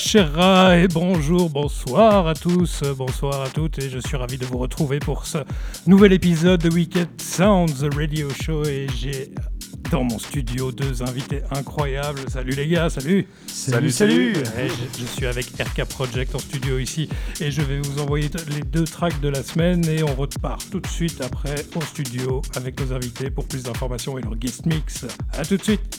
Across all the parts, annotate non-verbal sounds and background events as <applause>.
Et bonjour, bonsoir à tous, bonsoir à toutes et je suis ravi de vous retrouver pour ce nouvel épisode de Weekend Sounds Radio Show et j'ai dans mon studio deux invités incroyables. Salut les gars, salut Salut, salut, je, suis avec RK Project en studio ici et je vais vous envoyer les deux tracks de la semaine et on repart tout de suite après au studio avec nos invités pour plus d'informations et leur guest mix. A tout de suite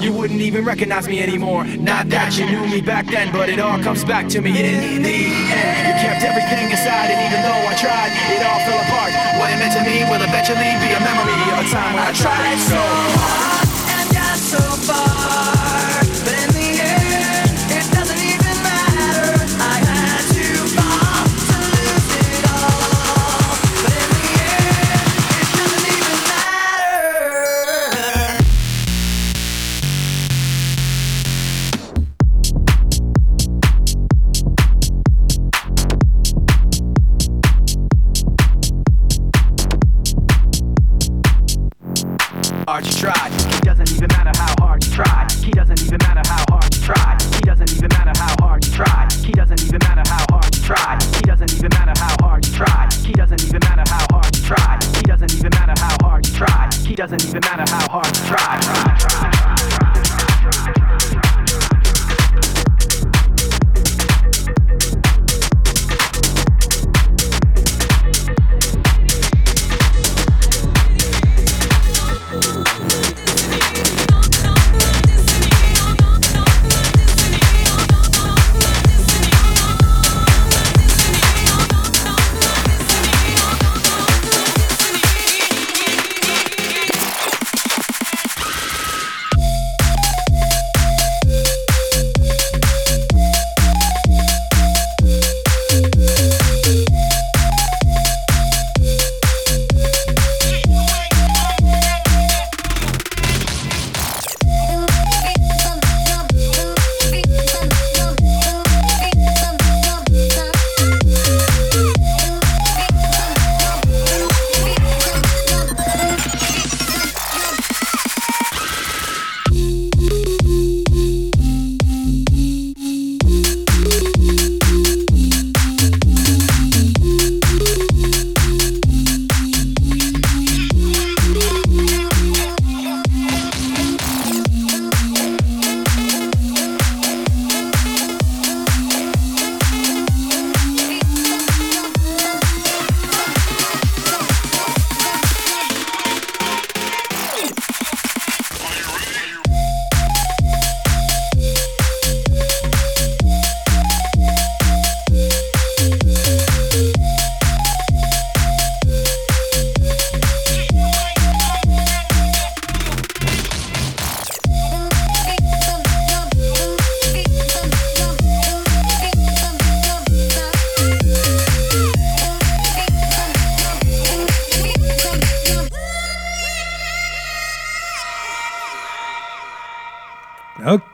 You wouldn't even recognize me anymore. Not that you knew me back then, but it all comes back to me in the end. You kept everything inside, and even though I tried, it all fell apart. What it meant to me will eventually be a memory of a time when I tried so hard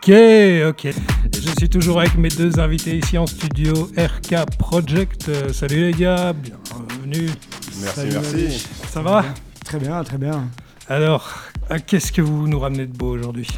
Ok, ok. je suis toujours avec mes deux invités ici en studio, RK Project. Euh, salut les gars, bienvenue. Merci, merci. Ça va? Très bien, très bien. Alors, euh, qu'est-ce que vous nous ramenez de beau aujourd'hui?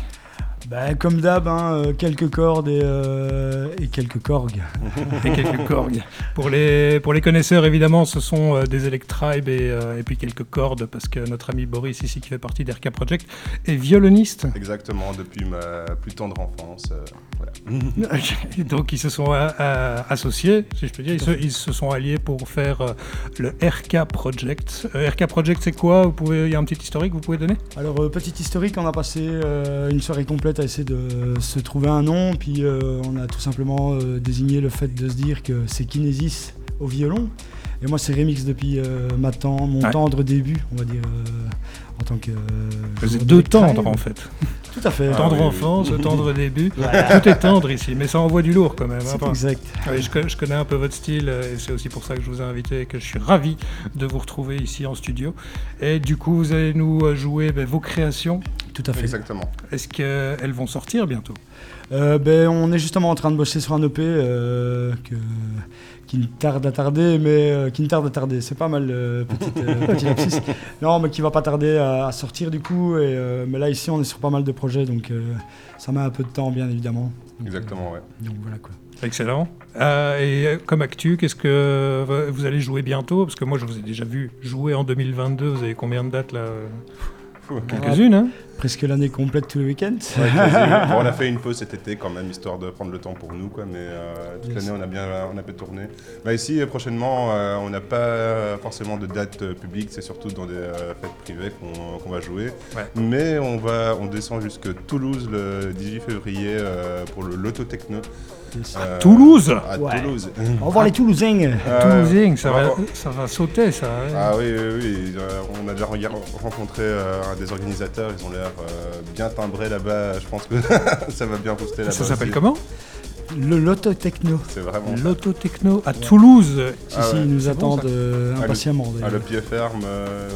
Bah, comme d'hab, hein, euh, quelques cordes et, euh, et quelques corgues. <laughs> et quelques corgues. Pour les, pour les connaisseurs, évidemment, ce sont euh, des Electribes et, et, puis quelques cordes, parce que notre ami Boris, ici, qui fait partie d'RK Project, est violoniste. Exactement, depuis ma plus tendre enfance. Voilà. <laughs> Donc, ils se sont associés, si je peux dire, ils se, ils se sont alliés pour faire le RK Project. RK Project, c'est quoi? Vous pouvez, Il y a un petit historique, vous pouvez donner? Alors, petit historique, on a passé une soirée complète à essayer de se trouver un nom, puis euh, on a tout simplement euh, désigné le fait de se dire que c'est Kinesis au violon. Et moi, c'est remix depuis euh, ma mon tendre début, on va dire, en tant que. Vous êtes deux tendres, en fait. Tout à fait. tendre ah enfance, tendre début. Tout est tendre ici, mais ça envoie du lourd quand même. Hein, exact. je, connais un peu votre style et c'est aussi pour ça que je vous ai invité et que je suis ravi de vous retrouver ici en studio. Et du coup, vous allez nous jouer ben, vos créations tout à fait. Exactement. Est-ce qu'elles vont sortir bientôt? Euh, ben, On est justement en train de bosser sur un EP euh, qui ne tarde à tarder, mais euh, qui ne tarde à tarder. C'est pas mal, petit, petit <laughs> lapsus. Non, mais qui va pas tarder à, sortir du coup. Et, mais là, ici, on est sur pas mal de projets, donc ça met un peu de temps, bien évidemment. Exactement, ouais. Donc voilà quoi. Excellent. et comme actu, qu'est-ce que vous allez jouer bientôt? Parce que moi, je vous ai déjà vu jouer en 2022. Vous avez combien de dates là? Quelques-unes, hein? Presque l'année complète tous les week-ends. <laughs> on a fait une pause cet été quand même, histoire de prendre le temps pour nous, quoi, mais euh, toute l'année on a bien on a pu tourner. Bah, ici, prochainement, euh, on n'a pas forcément de date euh, publique, c'est surtout dans des fêtes privées qu'on va jouer. Mais on, va, on descend jusque Toulouse le 18 février pour le Loto Techno. À Toulouse À Toulouse. Au revoir les Toulousains. Toulousains, ça va, ça va sauter ça. Ah oui, oui, oui. On a déjà rencontré un des organisateurs, ils ont l'air euh, bien timbré là-bas. Je pense que <laughs> ça va bien poster là-bas. Ça s'appelle comment? Le Loto Techno. C'est vraiment. Loto Techno à Toulouse. Si, si, ils nous attendent euh, ah, impatiemment. Ah, le pied ferme euh,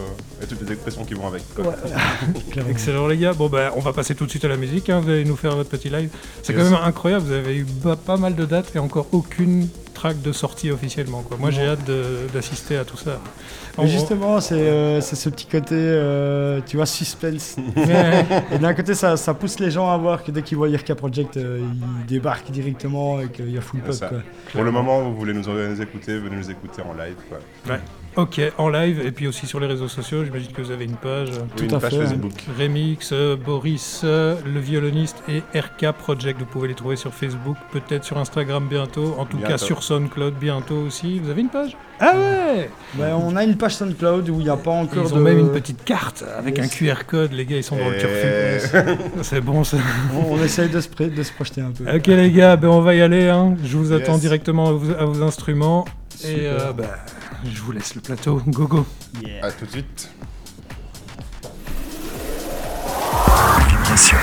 et toutes les expressions qui vont avec. <laughs> <laughs> Excellent, les gars. Bon, ben, on va passer tout de suite à la musique. Hein. Vous allez nous faire votre petit live. C'est quand même incroyable. Vous avez eu pas mal de dates et encore aucune track de sortie officiellement. Quoi. Moi, j'ai hâte d'assister à tout ça. justement, c'est ce petit côté, euh, tu vois, suspense. et d'un côté, ça, ça, pousse les gens à voir que dès qu'ils voient Irka Project, ils débarquent directement et qu'il y a full pop. Pour le moment, vous voulez nous, écouter, venez nous écouter en live. Quoi. Ouais. Ok, en live et puis aussi sur les réseaux sociaux. J'imagine que vous avez une page. Tout une page Facebook. Remix, euh, Boris, euh, le violoniste et RK Project. Vous pouvez les trouver sur Facebook, peut-être sur Instagram bientôt. En tout cas sur SoundCloud bientôt aussi. Vous avez une page? Ah ouais ben, On a une page SoundCloud où il n'y a pas encore. Ils ont même une petite carte avec un QR code. Les gars, ils sont dans le turfu. <laughs> C'est bon ça. On, essaye de se, de se, projeter un peu. Ok les gars, ben, on va y aller. Hein. Je vous attends directement à vos, instruments. Et euh, ben, je vous laisse le plateau. Go go. Yeah. À tout de suite. C'était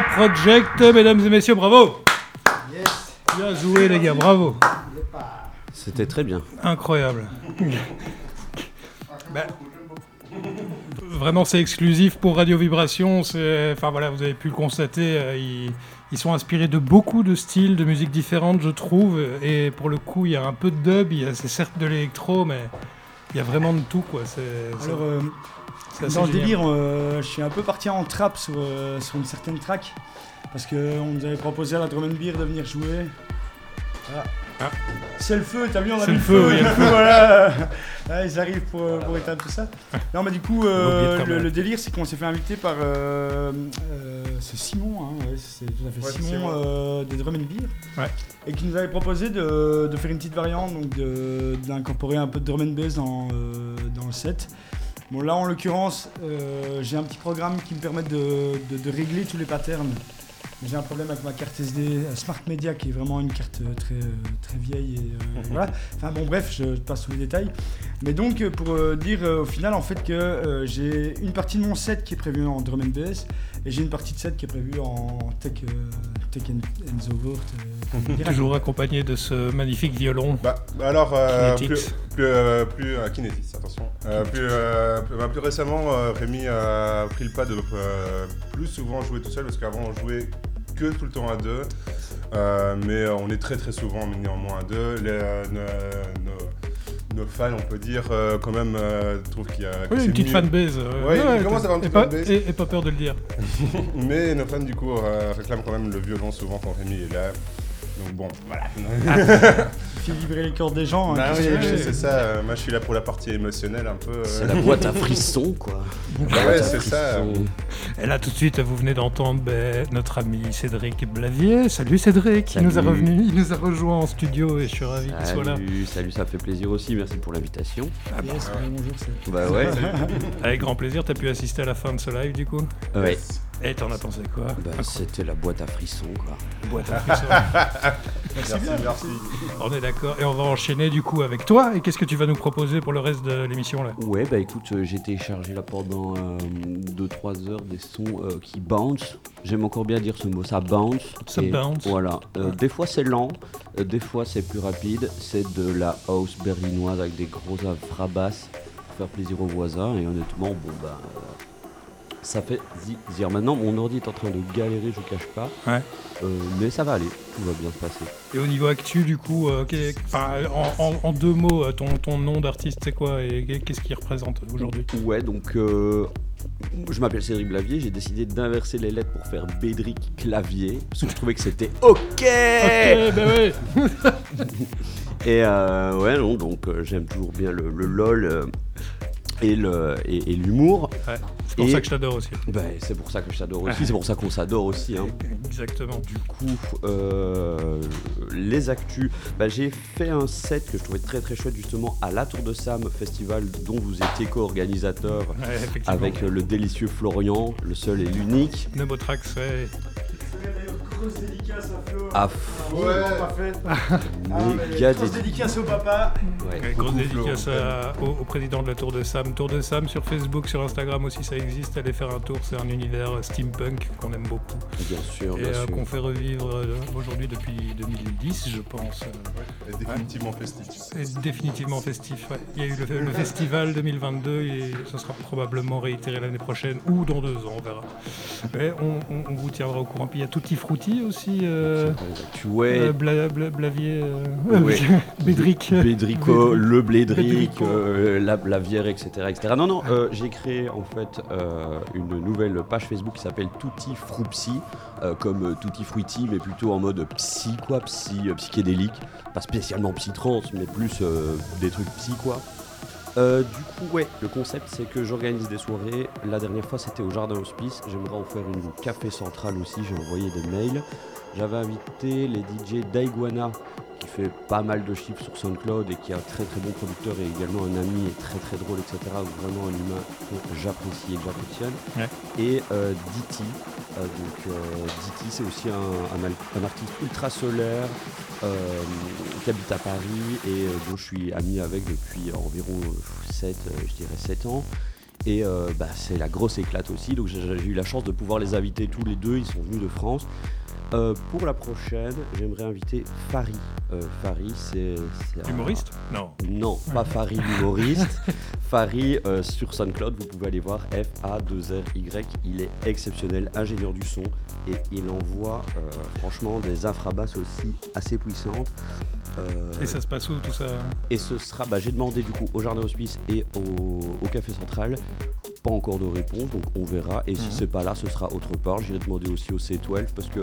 Project, mesdames et messieurs, bravo Bien joué les gars, bravo C'était très bien. Incroyable. Bah, vraiment, c'est exclusif pour Radio Vibration. Enfin voilà, vous avez pu le constater. euh, ils, ils sont inspirés de beaucoup de styles de musique différentes, je trouve. Et pour le coup, il y a un peu de dub. il y a- C'est certes de l'électro, mais il y a vraiment de tout quoi. Alors, euh, dans le génial. délire, euh, je suis un peu parti en trap sur, euh, sur une certaine track. Parce qu'on nous avait proposé à la Drum and Beer de venir jouer. Voilà. Ah. C'est le feu, t'as vu, on a C'est mis le feu, oui, du le coup, voilà. <laughs> Ils arrivent pour, euh, pour éteindre tout ça. <laughs> Non, mais du coup, euh, le, délire, c'est qu'on s'est fait inviter par. euh, euh, c'est Simon, hein, ouais, c'est tout à fait Ouais, Simon Simon. euh, de Drum and Beer. Ouais. Et qui nous avait proposé de, de faire une petite variante, donc d'incorporer un peu de drum and bass dans, euh, dans le set. Bon, là, en l'occurrence, euh, j'ai un petit programme qui me permet de, de- de régler tous les patterns. J'ai un problème avec ma carte SD euh, Smart Media qui est vraiment une carte euh, très, très vieille. Et, euh, <laughs> voilà. Enfin bon, bref, je passe tous les détails. Mais donc, pour euh, dire au final, en fait, que j'ai une partie de mon set qui est prévue en drum and bass et j'ai une partie de set qui est prévue en tech, tech and, and so forth, Toujours accompagné de ce magnifique violon. Bah, bah alors, euh, plus, plus, euh, plus euh, attention. Euh, plus, euh, plus, bah, plus récemment, euh, Rémi a pris le pas de euh, plus souvent jouer tout seul parce qu'avant on jouait que tout le temps à deux. Euh, mais on est très très souvent néanmoins à deux. Les, euh, nos, nos- nos fans, on peut dire, euh, quand même, euh, trouvent qu'il y a. Oui, une petite mieux. fanbase. euh, Ouais, il commence à avoir une et petite pas, fanbase. Et, et pas peur de le dire. <laughs> Mais nos fans, du coup, euh, réclament quand même le violon souvent quand Rémi est là. Donc bon, voilà. <laughs> Il fait vibrer les cordes des gens. hein, Bah oui, c'est ça. euh, Moi, je suis là pour la partie émotionnelle un peu. euh. C'est la boîte à <laughs> frissons, quoi. La Ouais, boîte à c'est ça. frissons. Et là, tout de suite, vous venez d'entendre ben, notre ami Cédric Blavier. Salut Cédric, il nous a Salut. revenu, il nous a rejoint en studio et je suis ravi qu'il soit là. Salut, salut, ça fait plaisir aussi. Merci pour l'invitation. Yes, ouais, bonjour, c'est- Bah ouais. Avec grand plaisir, t'as pu assister à la fin de ce live du coup? Ouais. Et t'en as pensé quoi Bah, c'était la boîte à frissons, quoi. Boîte à <laughs> frissons. Merci, merci. On est d'accord. Et on va enchaîner du coup avec toi. Et qu'est-ce que tu vas nous proposer pour le reste de l'émission là? Ouais, bah écoute, euh, j'ai téléchargé là pendant 2-3 heures des sons euh, qui bounce. J'aime encore bien dire ce mot, ça bounce. Ça Et bounce. Voilà. Euh, Des fois c'est lent, euh, des fois c'est plus rapide. C'est de la house berlinoise avec des gros frabasses pour faire plaisir aux voisins. Et honnêtement, bon bah. Ça fait zizir. Maintenant, mon ordi est en train de galérer, je cache pas. Ouais. Euh, mais ça va aller, tout va bien se passer. Et au niveau actu, du coup, euh, en, en- en deux mots, euh, ton, ton nom d'artiste, c'est quoi et qu'est-ce qu'il représente aujourd'hui? Ouais, donc euh, je m'appelle Cédric Blavier, j'ai décidé d'inverser les lettres pour faire Bédric Clavier, parce que je trouvais que c'était <laughs> OK, Ok, ben ouais <laughs> Et euh, ouais, non, donc j'aime toujours bien le, le LOL et le- et- et l'humour. Ouais, C'est pour ça que je t'adore aussi. Ben, c'est pour ça que je t'adore aussi, c'est pour ça qu'on s'adore aussi. Hein. Exactement. Du coup, euh, les actus, bah, j'ai fait un set que je trouvais très très chouette justement à la Tour de Sam Festival dont vous étiez co-organisateur Ouais, avec euh, le délicieux Florian, le seul et l'unique. Nemotrax, ouais. Grosse dédicace à Flo. À Ouais. Pas fait. Ah, grosse dédicace au papa. ouais. Ouais, grosse Flo, dédicace à- au, au président de la Tour de Sam. Tour de Sam sur Facebook, sur Instagram aussi, ça existe. Allez faire un tour, c'est un univers steampunk qu'on aime beaucoup. Bien sûr, Et bien euh, qu'on fait revivre euh, aujourd'hui depuis 2010, je pense. Et définitivement festif. C'est définitivement festif. ouais. Il y a eu le, le festival 2022 et ce sera probablement réitéré l'année prochaine ou dans deux ans, on verra. Mais on, on- on vous tiendra au courant. Puis il y a Tutti Frutti aussi. euh. Ouais, euh, Bla- Bla- Blavier. euh, Ouais. <laughs> Bédric. Bédrico, le Blédric, euh, la Blavière, etc., etc. Non, non, euh, j'ai créé en fait euh, une nouvelle page Facebook qui s'appelle Tutti Froupsi, euh, comme euh, Tutti Fruity, mais plutôt en mode psy, quoi, psy, euh, psychédélique. Pas spécialement psy-trans, mais plus euh, des trucs psy, quoi. Euh, du coup, ouais, le concept c'est que j'organise des soirées. La dernière fois c'était au Jardin Hospice. J'aimerais en faire une Café Central aussi. J'ai envoyé des mails. J'avais invité les DJ d'Aiguana qui fait pas mal de chiffres sur SoundCloud et qui est un très très bon producteur et également un ami et très très drôle, etc. Vraiment un humain que j'apprécie et que j'affectionne. Ouais. Et euh, Diti. Euh, donc euh, Diti c'est aussi un, un al- un artiste ultra solaire euh, qui habite à Paris et euh, dont je suis ami avec depuis environ 7, je dirais 7 ans. Et euh, bah, c'est la grosse éclate aussi. Donc j'ai eu la chance de pouvoir les inviter tous les deux. Ils sont venus de France. Euh, pour la prochaine, j'aimerais inviter Farid. Euh, Farid, c'est. un- Humoriste Non. Non, pas Farid l'humoriste. <laughs> Farid euh, sur SoundCloud, vous pouvez aller voir F-A-2-R-Y. Il est exceptionnel, ingénieur du son et il envoie euh, franchement des infrabasses aussi assez puissantes. Euh, Et ça se passe où tout ça et ce sera, bah, j'ai demandé du coup au Jardin Hospice et au, au Café Central. Pas encore de réponse, donc on verra. Et si Mhm. c'est pas là, ce sera autre part. J'irai demander aussi au C12 parce que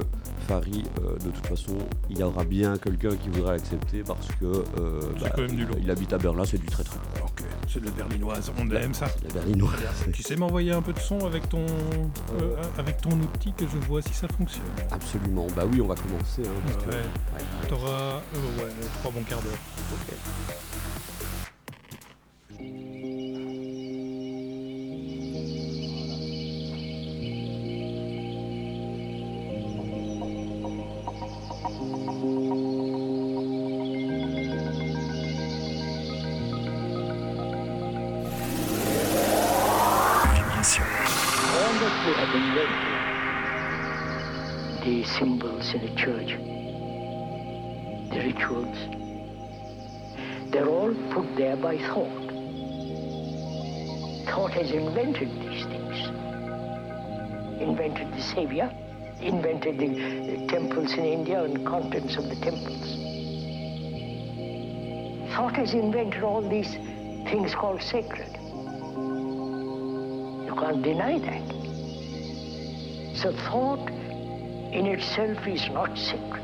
Farid, euh, de toute façon, il y aura bien quelqu'un qui voudra l'accepter parce que euh, C'est quand même du lourd. il habite à Berlin, c'est du très très lourd. Ok, c'est de la berlinoise, on aime ça. C'est la berlinoise. <laughs> Tu sais m'envoyer un peu de son avec ton, euh, avec ton outil que je vois si ça fonctionne. Absolument. Bah oui, on va commencer. hein, parce que- Ouais. ouais. T'auras ouais, trois bons quarts d'heure. In a church, the rituals, they're all put there by thought. Thought has invented these things, invented the Savior, invented the uh, temples in India and contents of the temples. Thought has invented all these things called sacred. You can't deny that. So thought in itself is not sacred.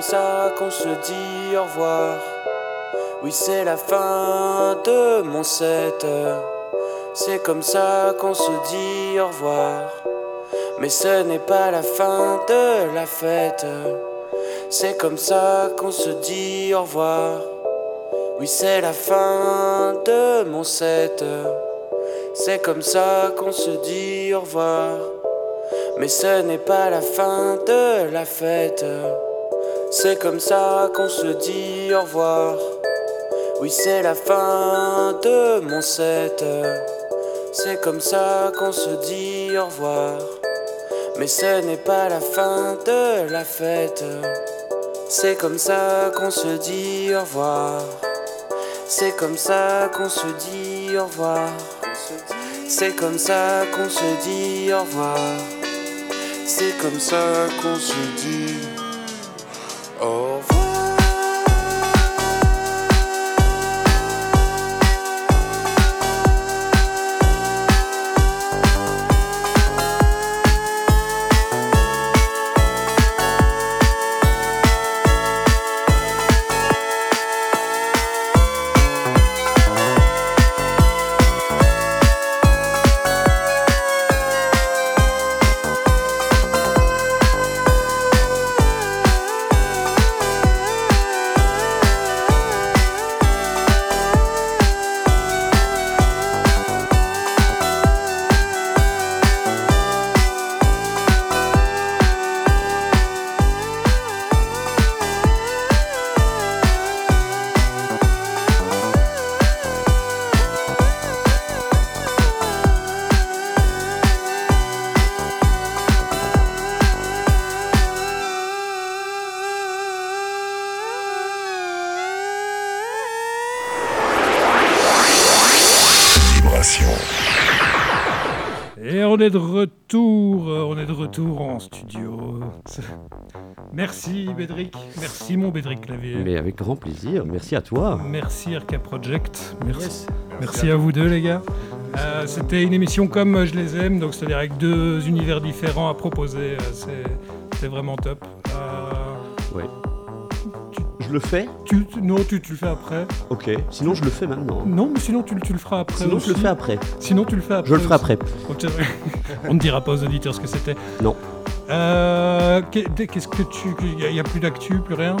Comme ça qu'on se dit au revoir. Oui, c'est la fin de mon set. C'est comme ça qu'on se dit au revoir. Mais ce n'est pas la fin de la fête. C'est comme ça qu'on se dit au revoir. Oui, c'est la fin de mon set. C'est comme ça qu'on se dit au revoir. Mais ce n'est pas la fin de la fête. C'est comme ça qu'on se dit au revoir. Oui, c'est la fin de mon set. C'est comme ça qu'on se dit au revoir. Mais ce n'est pas la fin de la fête. C'est comme ça qu'on se dit au revoir. C'est comme ça qu'on se dit au revoir. C'est comme ça qu'on se dit au revoir. C'est comme ça qu'on se dit est de retour, euh, on est de retour en studio. Merci Bédric, merci mon Bédric Clavier. Mais avec grand plaisir, merci à toi. Merci RK Project, merci, merci à vous deux les gars. Euh, C'était une émission comme je les aime, donc c'est-à-dire avec deux univers différents à proposer, euh, c'est- c'est vraiment top. Euh, Ouais. Je le fais tu, tu- non, tu, tu le fais après. Ok. Sinon, je le fais maintenant. Non, mais sinon tu, le- tu le feras après. Sinon, je le aussi. fais après. Sinon tu le fais après. Je le ferai aussi. après. Ok. <laughs> On ne dira pas aux auditeurs ce que c'était. Non. Euh, qu'est- Qu'est-ce que tu. Il n'y a, plus d'actu, plus rien?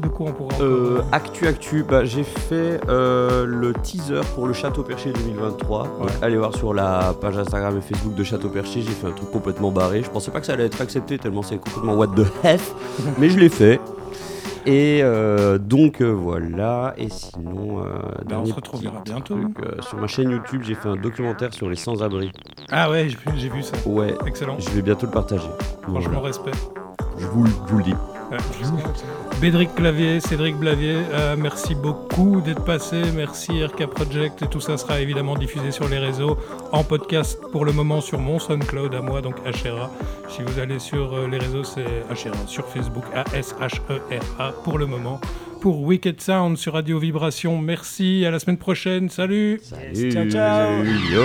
De quoi on pourra encore, Euh, actu, actu, bah, j'ai fait euh, le teaser pour le Château Perché 2023. Donc, allez voir sur la page Instagram et Facebook de Château Perché, j'ai fait un truc complètement barré. Je pensais pas que ça allait être accepté tellement c'est complètement what the F, <laughs> mais je l'ai fait. Et euh, donc euh, voilà, et sinon, euh, Ben, on se retrouvera bientôt. truc, euh, sur ma chaîne YouTube, j'ai fait un documentaire sur les sans-abri. Ah ouais, j'ai vu- j'ai vu ça. Ouais, Excellent. je vais bientôt le partager. Franchement, Voilà. respect. Je vous, le- je vous le dis. Ouais. Bédric Clavier, Cédric Blavier, euh, merci beaucoup d'être passé. Merci RK Project. Et tout ça sera évidemment diffusé sur les réseaux en podcast pour le moment sur mon SoundCloud à moi, donc HRA. Si vous allez sur euh, les réseaux, c'est HRA. Sur Facebook, A-S-H-E-R-A pour le moment. Pour Wicked Sound sur Radio Vibration, merci. À la semaine prochaine. Salut Salut, ciao, ciao. yo.